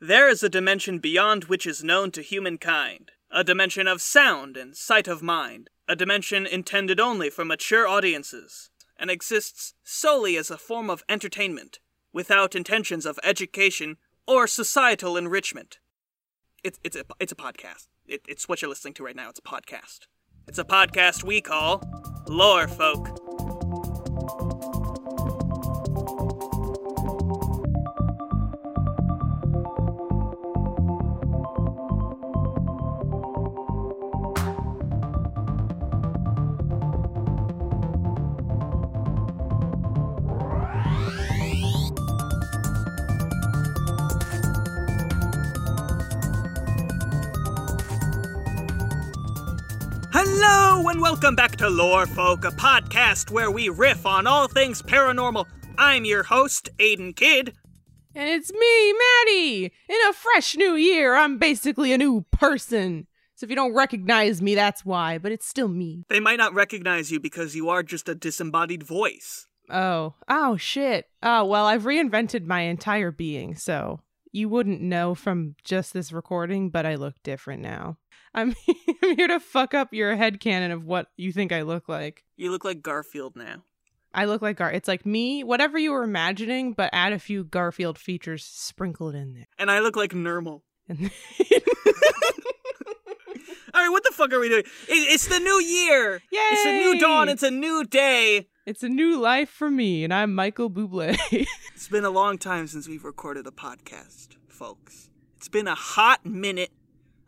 There is a dimension beyond which is known to humankind, a dimension of sound and sight of mind, a dimension intended only for mature audiences, and exists solely as a form of entertainment, without intentions of education or societal enrichment. It's, it's, a, it's a podcast. It, it's what you're listening to right now. It's a podcast. It's a podcast we call Lore Folk. Hello and welcome back to Lore Folk, a podcast where we riff on all things paranormal. I'm your host, Aiden Kidd. And it's me, Maddie! In a fresh new year, I'm basically a new person. So if you don't recognize me, that's why, but it's still me. They might not recognize you because you are just a disembodied voice. Oh. Oh, shit. Oh, well, I've reinvented my entire being, so you wouldn't know from just this recording, but I look different now. I'm, I'm here to fuck up your headcanon of what you think I look like. You look like Garfield now. I look like Gar. It's like me, whatever you were imagining, but add a few Garfield features sprinkled in there. And I look like Normal. All right, what the fuck are we doing? It, it's the new year. Yay! It's a new dawn. It's a new day. it's a new life for me, and I'm Michael Bublé. It's been a long time since we've recorded a podcast, folks. It's been a hot minute,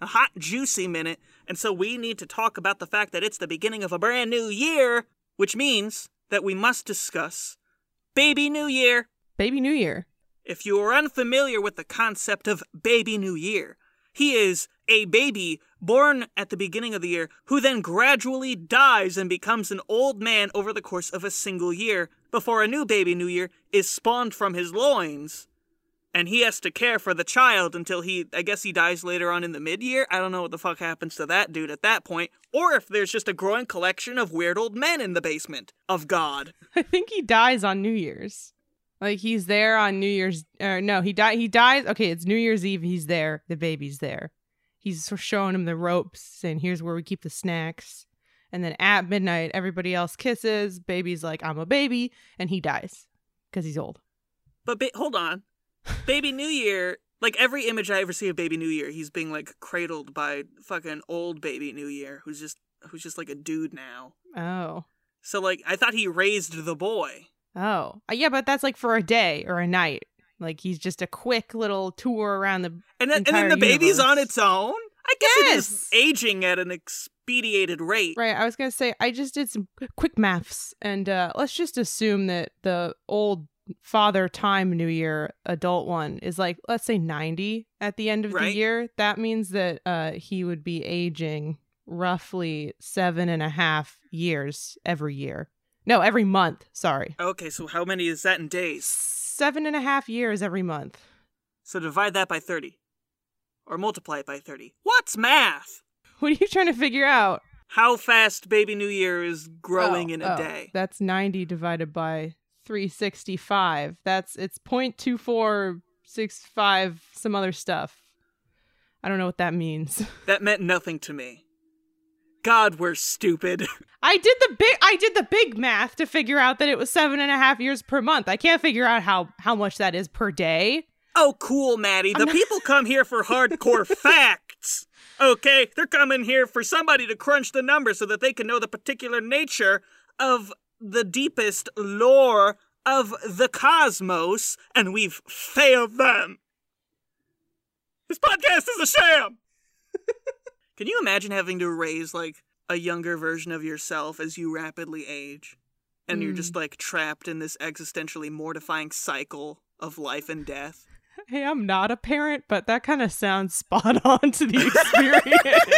a hot, juicy minute, and so we need to talk about the fact that it's the beginning of a brand new year, which means that we must discuss Baby New Year. Baby New Year. If you are unfamiliar with the concept of Baby New Year, he is a baby born at the beginning of the year who then gradually dies and becomes an old man over the course of a single year before a new baby New Year is spawned from his loins. And he has to care for the child until he, I guess he dies later on in the mid year. I don't know what the fuck happens to that dude at that point. Or if there's just a growing collection of weird old men in the basement of God. I think he dies on New Year's. Like he's there on New Year's. Or no, he die. He dies. Okay, it's New Year's Eve. He's there. The baby's there. He's showing him the ropes, and "Here's where we keep the snacks." And then at midnight, everybody else kisses. Baby's like, "I'm a baby," and he dies because he's old. But ba- hold on. Baby New Year, like every image I ever see of Baby New Year, he's being like cradled by fucking old Baby New Year, who's just who's just like a dude now. Oh, So like I thought he raised the boy. oh, Uh, yeah, but that's like for a day or a night. Like he's just a quick little tour around the. And then, and then the baby's on its own? I guess it is aging at an expedited rate. Right. I was gonna say I just did some quick maths, and uh, let's just assume that the old father time New Year adult one is like let's say ninety at the end of the year. That means that uh, he would be aging roughly seven and a half years every year. No, every month. Sorry, Okay, so how many is that in days? seven and a half years every month. So divide that by 30. Or multiply it by 30. What's math? What are you trying to figure out? How fast Baby New Year is growing Oh, in a oh, day. That's 90 divided by 365. That's it's 0.2465 some other stuff. I don't know what that means. That meant nothing to me. God, we're stupid. I did the big I did the big math to figure out that it was seven and a half years per month. I can't figure out how how much that is per day. Oh, cool, Maddie. The not- people come here for hardcore facts. Okay? They're coming here for somebody to crunch the numbers so that they can know the particular nature of the deepest lore of the cosmos, and we've failed them. This podcast is a sham! can you imagine having to raise, like, a younger version of yourself as you rapidly age? And you're Mm. just, like, trapped in this existentially mortifying cycle of life and death? Hey, I'm not a parent, but that kind of sounds spot on to the experience.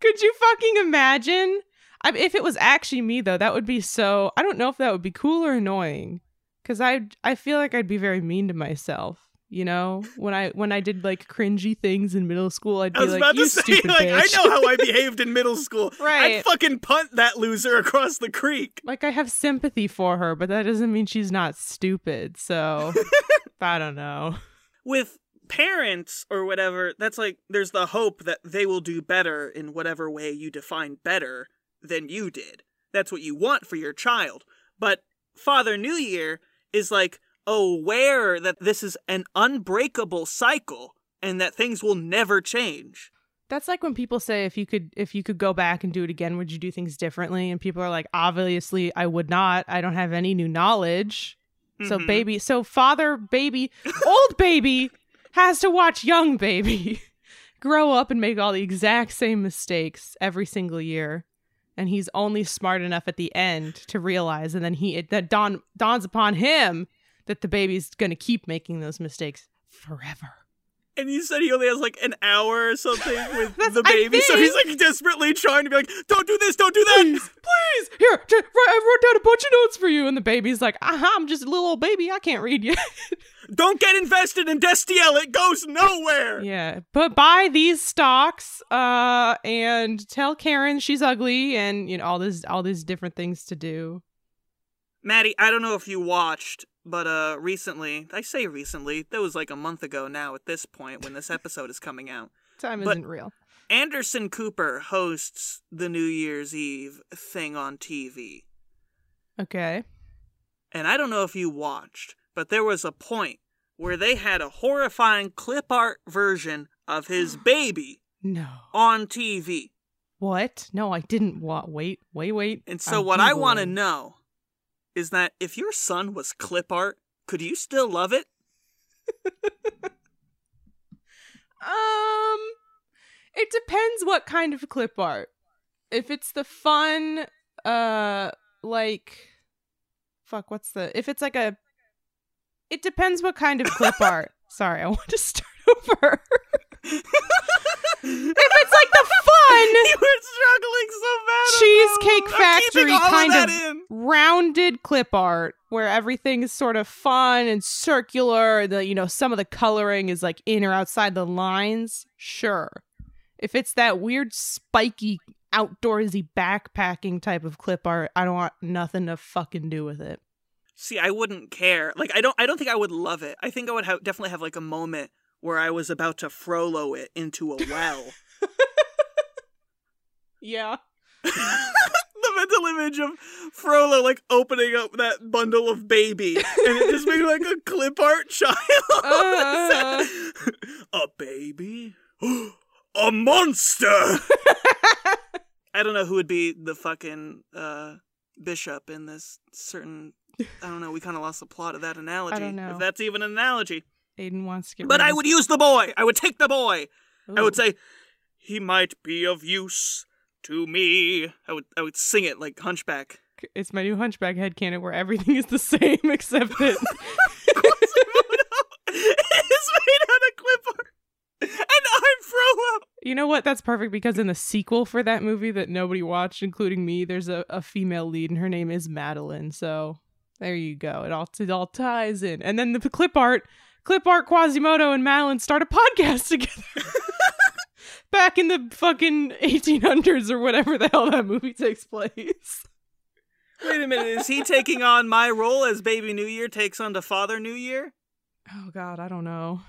Could you fucking imagine? I, if it was actually me, though, that would be so. I don't know if that would be cool or annoying, because I I feel like I'd be very mean to myself. You know, when I when I did like cringy things in middle school, I'd I be was like, about "You say, stupid like, I know how I behaved in middle school. right? I'd fucking punt that loser across the creek. like I have sympathy for her, but that doesn't mean she's not stupid. So I don't know. With parents or whatever, that's like there's the hope that they will do better in whatever way you define better than you did. That's what you want for your child. But Father New Year is like aware that this is an unbreakable cycle and that things will never change. That's like when people say if you could if you could go back and do it again, would you do things differently? And people are like, obviously I would not. I don't have any new knowledge. So Mhm. baby, so father baby, old baby has to watch young baby grow up and make all the exact same mistakes every single year. And he's only smart enough at the end to realize and then he it that dawn dawns upon him that the baby's going to keep making those mistakes forever. And you said he only has like an hour or something with the baby, so he's like desperately trying to be like, "Don't do this, don't do that." please, please. Here, I wrote down a bunch of notes for you. And the baby's like, uh-huh, I'm just a little old baby. I can't read yet. Don't get invested in Destiel. It goes nowhere. yeah. But buy these stocks, uh, and tell Karen she's ugly and, you know, all this, all these different things to do. Maddie, I don't know if you watched, but uh recently, I say recently, that was like a month ago now at this point when this episode is coming out. Time But- isn't real. Anderson Cooper hosts the New Year's Eve thing on TV. Okay. And I don't know if you watched, but there was a point where they had a horrifying clip art version of his baby No. on TV. What? No, I didn't wa Wait, wait, wait. And so I'm what I want to know is that if your son was clip art, could you still love it? Um, it depends what kind of clip art. If it's the fun, uh, like, fuck, what's the? If it's like a, it depends what kind of clip art. Sorry, I want to start over. if it's like the fun you were struggling so bad. Cheesecake that one. I'm keeping Factory kind that of- rounded clip art where everything is sort of fun and circular the you know some of the coloring is like in or outside the lines sure if it's that weird spiky outdoorsy backpacking type of clip art i don't want nothing to fucking do with it See, I wouldn't care. Like, I don't. I don't think I would love it. I think I would have definitely have like a moment where I was about to Frollo it into a well. yeah the mental image of Frollo like opening up that bundle of baby and it just being like a clip art child. Uh. a baby? a monster! I don't know who would be the fucking uh, bishop in this certain. I don't know. We kind of lost the plot of that analogy. don't know. If that's even an analogy. Aiden wants to get But I would use the boy. I would take the boy. I would say, "He might be of use to me." I would I would sing it like Hunchback. it's my new hunchback headcanon where everything is the same except that it's made out of clip art, and I'm Frollo. You know what? That's perfect because in the sequel for that movie that nobody watched, including me, there's a, a female lead and her name is Madeline. So there you go. It all it all ties in. And then the clip art, clip art, Quasimodo and Madeline start a podcast together. Back in the fucking 1800s or whatever the hell that movie takes place. Wait a minute, is he taking on my role as Baby New Year takes on to Father New Year? Oh God, I don't know.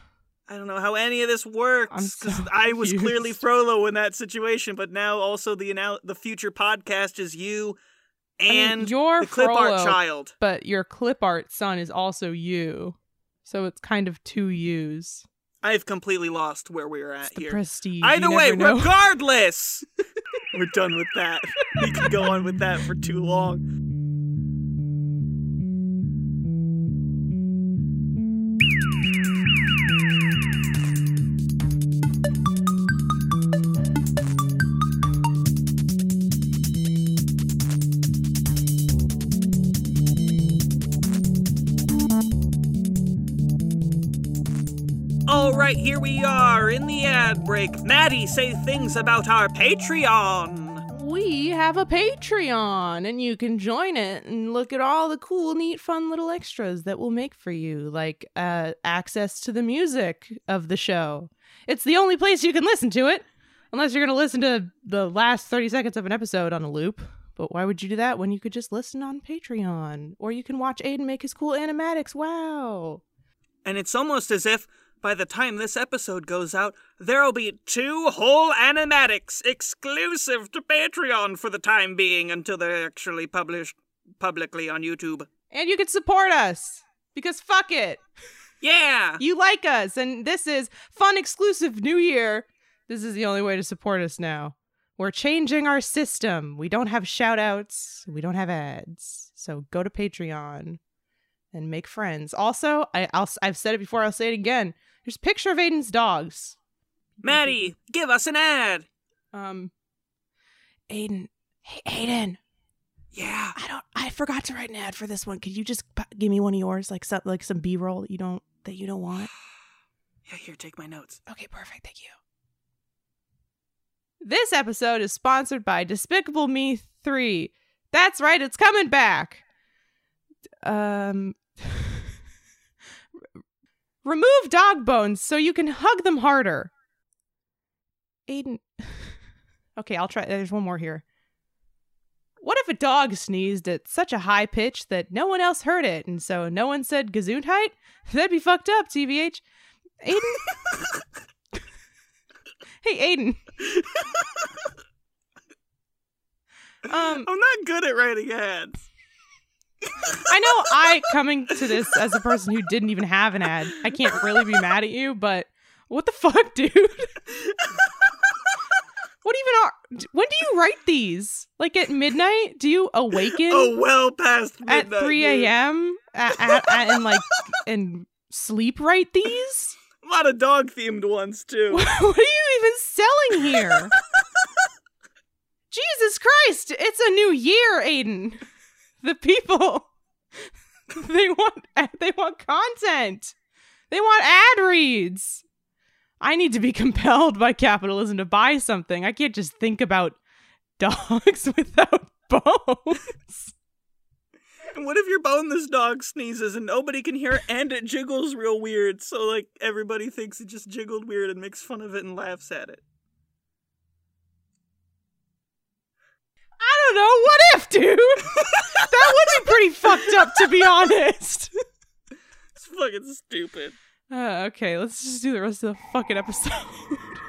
I don't know how any of this works. I'm 'cause so I was clearly. Frollo in that situation, but now also the anal- the future podcast is you I mean, and you're clip art child. but your clip art son is also you. So it's kind of two yous. I've completely lost where we're at It's the here. prestige. Either way, regardless, we're done with that. We could go on with that for too long. Right, here we are in the ad break. Maddie, say things about our Patreon. we have a Patreon, and you can join it and look at all the cool, neat, fun little extras that we'll make for you, like uh, access to the music of the show. It's the only place you can listen to it, unless you're going to listen to the last 30 seconds of an episode on a loop. But why would you do that when you could just listen on Patreon? Or you can watch Aiden make his cool animatics. Wow. And it's almost as if by the time this episode goes out, there'll be two whole animatics exclusive to Patreon for the time being until they're actually published publicly on YouTube. And you can support us because fuck it. Yeah! You like us, and this is fun exclusive New Year. This is the only way to support us now. We're changing our system. We don't have shout outs, we don't have ads. So go to Patreon and make friends. Also, I, I'll, I've said it before, I'll say it again. There's a picture of Aiden's dogs. Maddie, give us an ad! Um, Aiden. Hey, Aiden. Yeah. I don't. I forgot to write an ad for this one. Could you just give me one of yours, like some like some B roll that you don't that you don't want? Yeah, here, take my notes. Okay, perfect. Thank you. This episode is sponsored by Despicable Me 3. That's right, it's coming back. Um Remove dog bones so you can hug them harder. Aiden Okay, I'll try there's one more here. What if a dog sneezed at such a high pitch that no one else heard it, and so no one said Gesundheit? That'd be fucked up, TVH. Aiden? hey, Aiden. um, I'm not good at writing ads. I know I, coming to this as a person who didn't even have an ad, I can't really be mad at you, but what the fuck, dude? what even are. When do you write these? Like at midnight? Do you awaken? Oh, well past at 3 a.m. And like and sleep write these? A lot of dog themed ones, too. what are you even selling here? Jesus Christ! It's a new year, Aiden. The people they want they want content. They want ad reads. I need to be compelled by capitalism to buy something. I can't just think about dogs without bones. And what if your boneless dog sneezes and nobody can hear it and it jiggles real weird? So, like, everybody thinks it just jiggled weird and makes fun of it and laughs at it. I don't know. What if, dude? that would be pretty fucked up, to be honest. It's fucking stupid. Uh, okay, let's just do the rest of the fucking episode.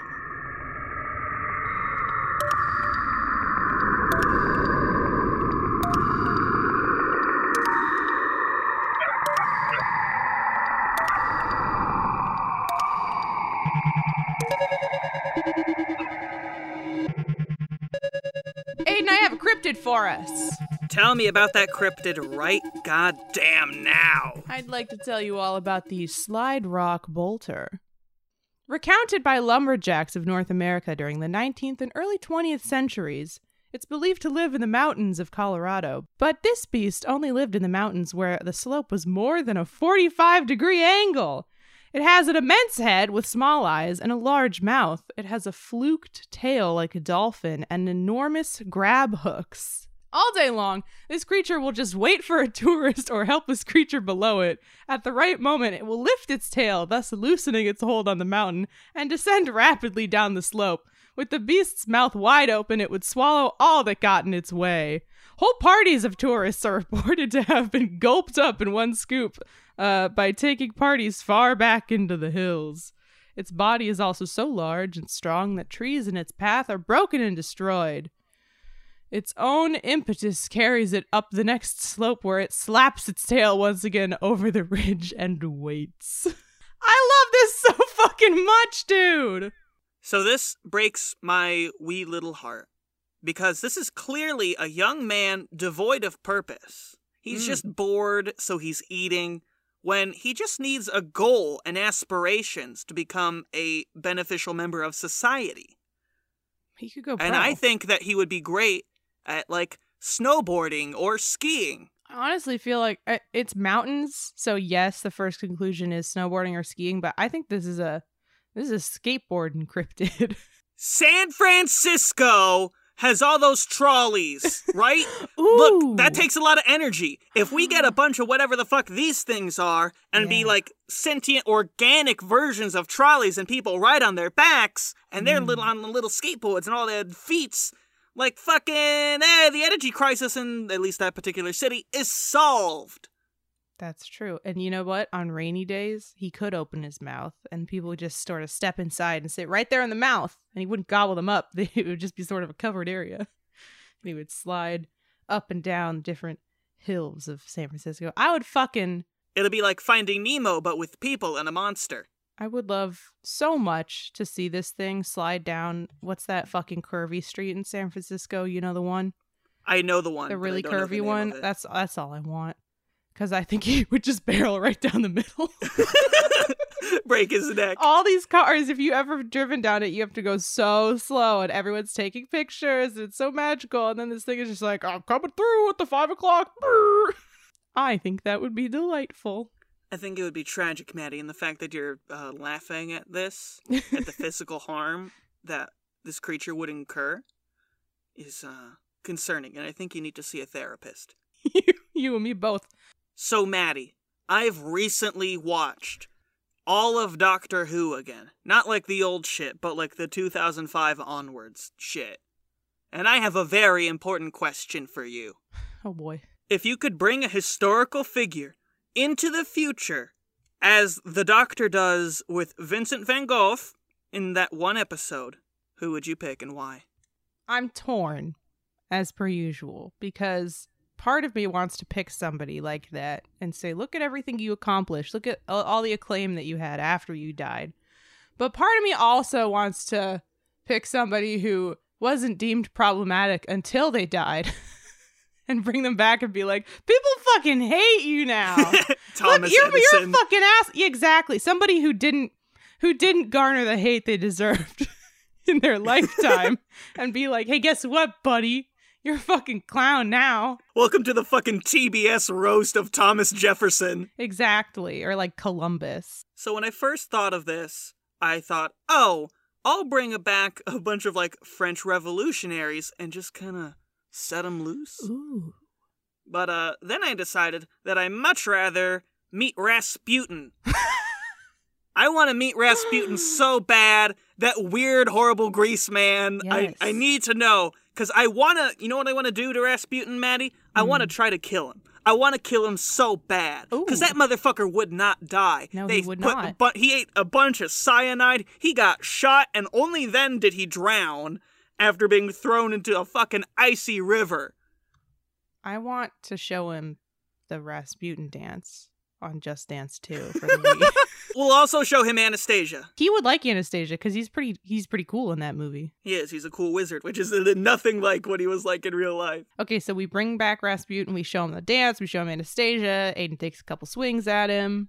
Aiden, I have a cryptid for us. Tell me about that cryptid right goddamn now. I'd like to tell you all about the Slide Rock Bolter. Recounted by lumberjacks of North America during the 19th and early 20th centuries, it's believed to live in the mountains of Colorado, but this beast only lived in the mountains where the slope was more than a 45 degree angle. It has an immense head with small eyes and a large mouth. It has a fluked tail like a dolphin and enormous grab hooks. All day long, this creature will just wait for a tourist or helpless creature below it. At the right moment, it will lift its tail, thus loosening its hold on the mountain, and descend rapidly down the slope. With the beast's mouth wide open, it would swallow all that got in its way. Whole parties of tourists are reported to have been gulped up in one scoop uh, by taking parties far back into the hills. Its body is also so large and strong that trees in its path are broken and destroyed. Its own impetus carries it up the next slope where it slaps its tail once again over the ridge and waits. I love this so fucking much, dude! So this breaks my wee little heart because this is clearly a young man devoid of purpose. He's Mm. just bored, so he's eating when he just needs a goal and aspirations to become a beneficial member of society. He could go And. I think that he would be great at like snowboarding or skiing. I honestly feel like uh, it's mountains, so yes, the first conclusion is snowboarding or skiing, but I think this is a this is a skateboard encrypted. San Francisco has all those trolleys, right? Look, that takes a lot of energy. If we get a bunch of whatever the fuck these things are and be like sentient organic versions of trolleys and people ride on their backs and they're Mm. little on the little skateboards and all their feats, like fucking eh, the energy crisis in at least that particular city is solved. That's true. And you know what? On rainy days, he could open his mouth and people would just sort of step inside and sit right there in the mouth and he wouldn't gobble them up. It would just be sort of a covered area. And he would slide up and down different hills of San Francisco. I would fucking It'll be like finding Nemo, but with people and a monster. I would love so much to see this thing slide down what's that fucking curvy street in San Francisco? You know the one? I know the one. the really don't the curvy one. That's that's all I want. Cuz I think he would just barrel right down the middle. Break his neck. all these cars, if you ever driven down it, you have to go so slow, and everyone's taking pictures. And it's so magical, and then this thing is just like, "I'm coming through at the five o'clock." brr." I think that would be delightful. I think it would be tragic, Maddie, in the fact that you're uh, laughing at this, at the physical harm that this creature would incur, is uh, concerning, and I think you need to see a therapist. you, you and me both. So, Maddie, I've recently watched all of Doctor Who again. Not like the old shit, but like the 2005 onwards shit. And I have a very important question for you. Oh boy. If you could bring a historical figure into the future, as the Doctor does with Vincent van Gogh in that one episode, who would you pick and why? I'm torn, as per usual, because part of me wants to pick somebody like that and say, look at everything you accomplished. Look at all the acclaim that you had after you died. But part of me also wants to pick somebody who wasn't deemed problematic until they died and bring them back and be like, people fucking hate you now. Thomas Look, you're, you're a fucking ass. Yeah, exactly. Somebody who didn't who didn't garner the hate they deserved in their lifetime and be like, hey, guess what, buddy? You're a fucking clown now. Welcome to the fucking TBS roast of Thomas Jefferson. Exactly. Or like Columbus. So when I first thought of this, I thought, oh, I'll bring back a bunch of like French revolutionaries and just kind of set them loose. Ooh. But uh, then I decided that I much rather meet Rasputin. I want to meet Rasputin so bad. That weird, horrible Grease man. Yes. I, I need to know because I want to. You know what I want to do to Rasputin, Maddie? I want to Hmm. try to kill him. I want to kill him so bad because that motherfucker would not die. No, they he would put- not. But he ate a bunch of cyanide. He got shot, and only then did he drown after being thrown into a fucking icy river. I want to show him the Rasputin dance on Just Dance 2 for the Wii. We'll also show him Anastasia. he would like Anastasia because he's pretty he's pretty cool in that movie. He is. He's a cool wizard, which is nothing like what he was like in real life. Okay, so we bring back Rasputin, we show him the dance, we show him Anastasia, Aiden takes a couple swings at him.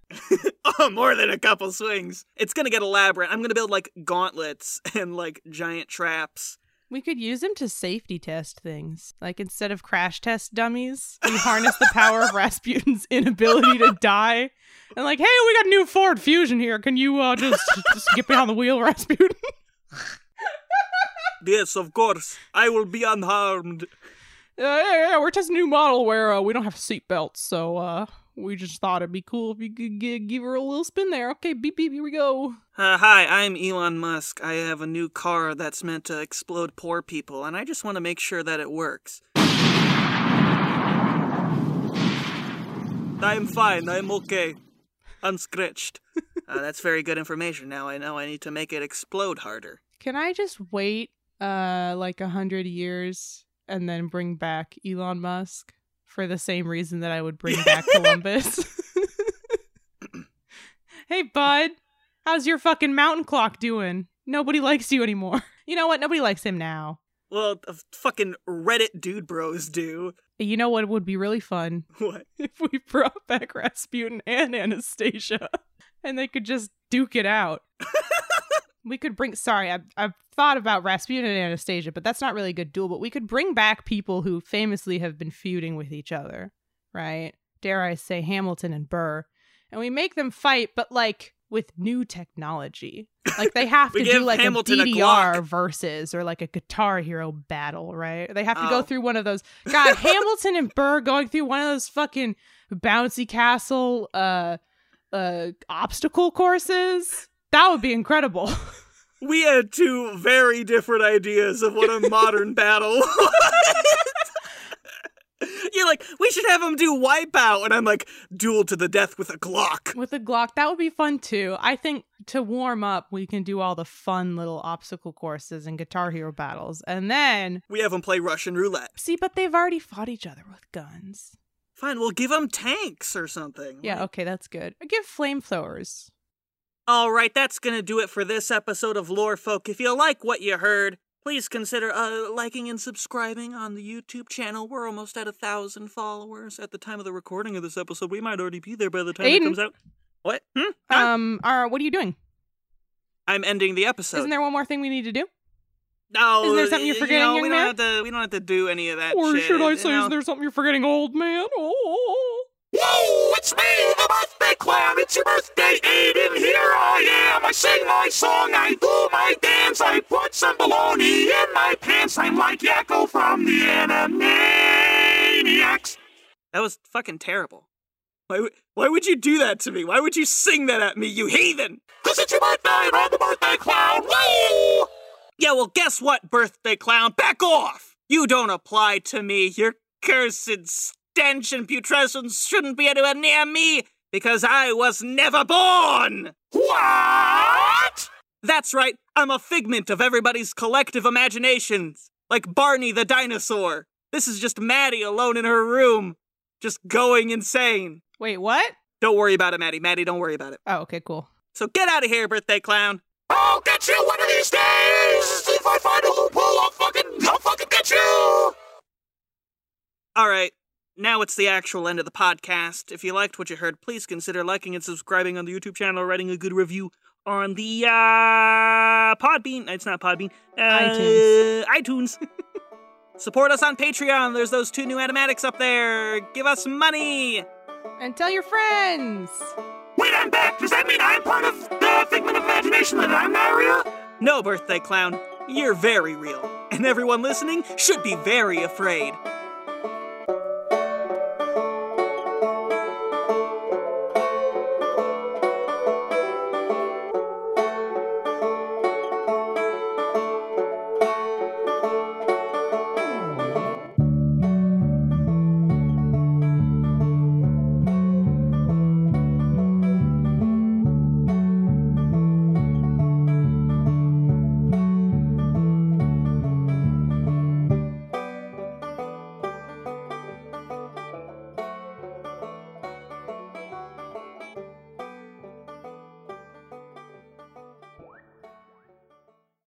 Oh, more than a couple swings. It's gonna get elaborate. I'm gonna build like gauntlets and like giant traps. We could use him to safety test things. Like instead of crash test dummies, we harness the power of Rasputin's inability to die. And like, hey, we got a new Ford Fusion here. Can you uh, just just get behind the wheel, Rasputin? Yes, of course. I will be unharmed. Uh, yeah, yeah, we're testing a new model where uh, we don't have seatbelts, so uh, we just thought it'd be cool if you could g- give her a little spin there. Okay, beep beep, here we go. Uh, hi, I'm Elon Musk. I have a new car that's meant to explode poor people, and I just want to make sure that it works. I'm fine. I'm okay. Unscratched. uh, that's very good information. Now I know I need to make it explode harder. Can I just wait uh like a hundred years and then bring back Elon Musk for the same reason that I would bring back Columbus? hey bud, how's your fucking mountain clock doing? Nobody likes you anymore. You know what? Nobody likes him now. Well, fucking Reddit dude bros do. You know what would be really fun What? if we brought back Rasputin and Anastasia and they could just duke it out. We could bring sorry, I've, I've thought about Rasputin and Anastasia, but that's not really a good duel. But we could bring back people who famously have been feuding with each other, right? Dare I say Hamilton and Burr. And we make them fight, but like with new technology. Like they have to do like Hamilton a a DDR Glock. versus or like a Guitar Hero battle, right? They have to go Oh. through one of those. God, Hamilton and Burr going through one of those fucking bouncy castle uh uh obstacle courses. That would be incredible. We had two very different ideas of what a modern battle was. You're like, we should have him do Wipeout. And I'm like, duel to the death with a Glock. With a Glock, that would be fun too. I think to warm up, we can do all the fun little obstacle courses and Guitar Hero battles. And then. We have them play Russian roulette. See, but they've already fought each other with guns. Fine, we'll give them tanks or something. Yeah, okay, that's good. Give flamethrowers. All right, that's going to do it for this episode of Lore Folk. If you like what you heard, please consider uh, liking and subscribing on the YouTube channel. We're almost at a thousand followers at the time of the recording of this episode. We might already be there by the time Aiden. it comes out. What? Hmm? Huh? Um, are, what are you doing? I'm ending the episode. Isn't there one more thing we need to do? No, Isn't there something you're you forgetting, know, young we man? don't have to. We don't have to do any of that. or shit, should I you say, know? is there something you're forgetting, old man? Oh. Whoa, it's me, clown. It's your birthday, Aiden. Here I am. I sing my song, I do my dance. I put some baloney in my pants. I'm like Yakko from the Animaniacs. That was fucking terrible. Why? would- Why would you do that to me? Why would you sing that at me, you heathen? Cause it's your birthday and I'm the birthday clown. Woo! Yeah, well, guess what, birthday clown? Back off! You don't apply to me. Your cursed stench and putrescence shouldn't be anywhere near me because I was never born! What? That's right, I'm a figment of everybody's collective imaginations, like Barney the dinosaur. This is just Maddie alone in her room, just going insane. Wait, what? Don't worry about it, Maddie. Maddie, don't worry about it. Oh, okay, cool. So get out of here, birthday clown. I'll get you one of these days. If I find a loophole, I'll fucking, I'll fucking get you. All right, now it's the actual end of the podcast. If you liked what you heard, please consider liking and subscribing on the YouTube channel, or writing a good review on the uh, Podbean. It's not Podbean. Uh, iTunes. iTunes. Support us on Patreon. There's those two new animatics up there. Give us money. And tell your friends. Wait, I'm back. Does that mean I'm part of the figment of imagination that I'm not real? No, birthday clown. You're very real, and everyone listening should be very afraid.